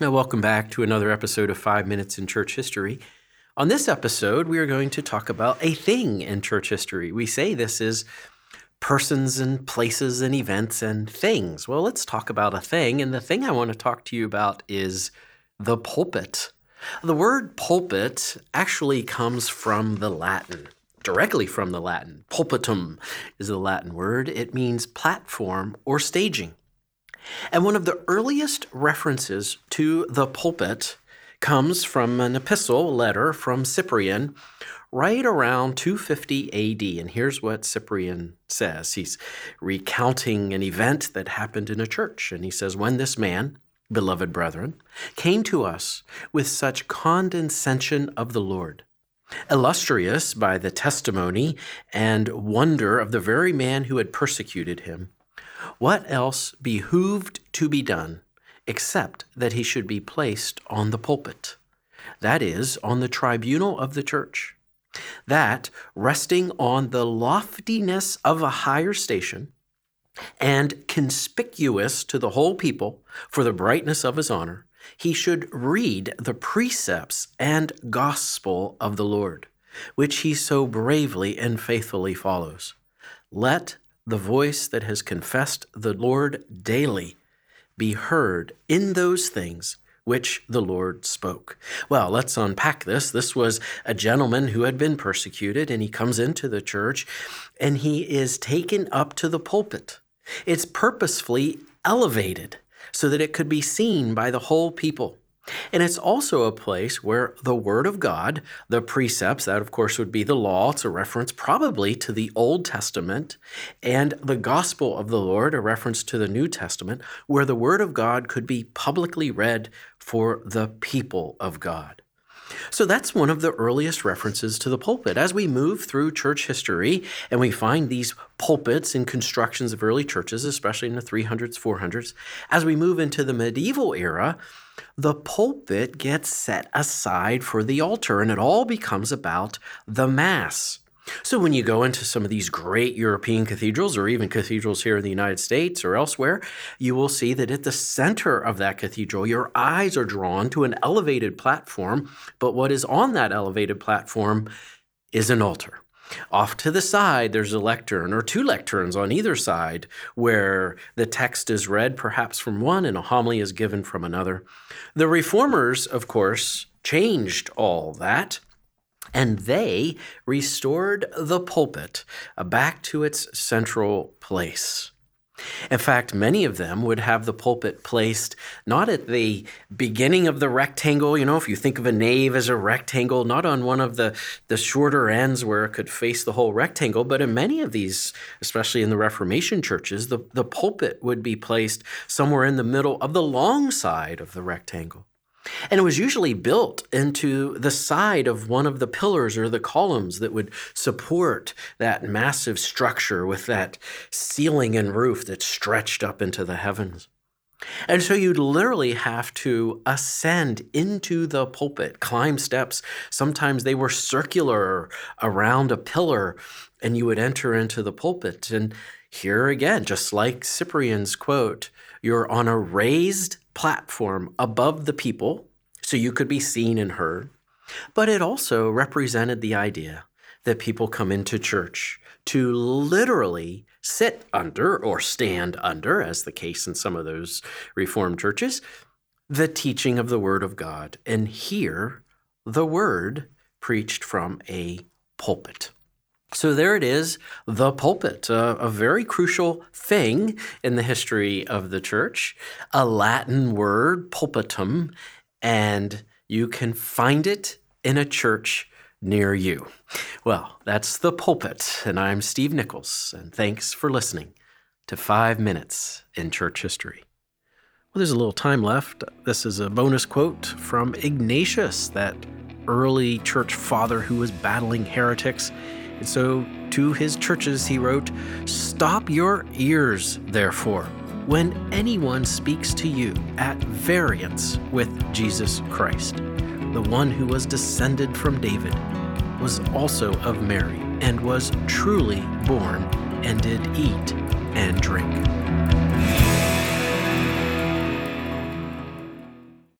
Now, welcome back to another episode of Five Minutes in Church History. On this episode, we are going to talk about a thing in church history. We say this is persons and places and events and things. Well, let's talk about a thing. And the thing I want to talk to you about is the pulpit. The word pulpit actually comes from the Latin, directly from the Latin. Pulpitum is the Latin word. It means platform or staging. And one of the earliest references to the pulpit comes from an epistle letter from Cyprian right around 250 AD. And here's what Cyprian says he's recounting an event that happened in a church. And he says, When this man, beloved brethren, came to us with such condescension of the Lord, illustrious by the testimony and wonder of the very man who had persecuted him what else behooved to be done except that he should be placed on the pulpit? That is, on the tribunal of the church. That, resting on the loftiness of a higher station, and conspicuous to the whole people for the brightness of his honor, he should read the precepts and gospel of the Lord, which he so bravely and faithfully follows. Let the voice that has confessed the Lord daily be heard in those things which the Lord spoke. Well, let's unpack this. This was a gentleman who had been persecuted, and he comes into the church and he is taken up to the pulpit. It's purposefully elevated so that it could be seen by the whole people. And it's also a place where the Word of God, the precepts, that of course would be the law, it's a reference probably to the Old Testament, and the gospel of the Lord, a reference to the New Testament, where the Word of God could be publicly read for the people of God. So that's one of the earliest references to the pulpit. As we move through church history and we find these pulpits in constructions of early churches, especially in the 300s, 400s, as we move into the medieval era, the pulpit gets set aside for the altar and it all becomes about the Mass. So, when you go into some of these great European cathedrals, or even cathedrals here in the United States or elsewhere, you will see that at the center of that cathedral, your eyes are drawn to an elevated platform. But what is on that elevated platform is an altar. Off to the side, there's a lectern or two lecterns on either side where the text is read perhaps from one and a homily is given from another. The reformers, of course, changed all that. And they restored the pulpit uh, back to its central place. In fact, many of them would have the pulpit placed not at the beginning of the rectangle, you know, if you think of a nave as a rectangle, not on one of the, the shorter ends where it could face the whole rectangle, but in many of these, especially in the Reformation churches, the, the pulpit would be placed somewhere in the middle of the long side of the rectangle. And it was usually built into the side of one of the pillars or the columns that would support that massive structure with that ceiling and roof that stretched up into the heavens. And so you'd literally have to ascend into the pulpit, climb steps. Sometimes they were circular around a pillar, and you would enter into the pulpit. And here again, just like Cyprian's quote, you're on a raised platform above the people so you could be seen and heard. But it also represented the idea that people come into church to literally sit under or stand under, as the case in some of those Reformed churches, the teaching of the Word of God and hear the Word preached from a pulpit. So there it is, the pulpit, a, a, very crucial thing in the history of the church, a Latin word, pulpitum, and you can find it in a church near you. Well, that's the pulpit, and I'm Steve Nichols, and thanks for listening to Five Minutes in Church History. Well, there's a little time left. This is a bonus quote from Ignatius, that early church father who was battling heretics. So to his churches he wrote, Stop your ears, therefore, when anyone speaks to you at variance with Jesus Christ. The one who was descended from David was also of Mary and was truly born and did eat and drink.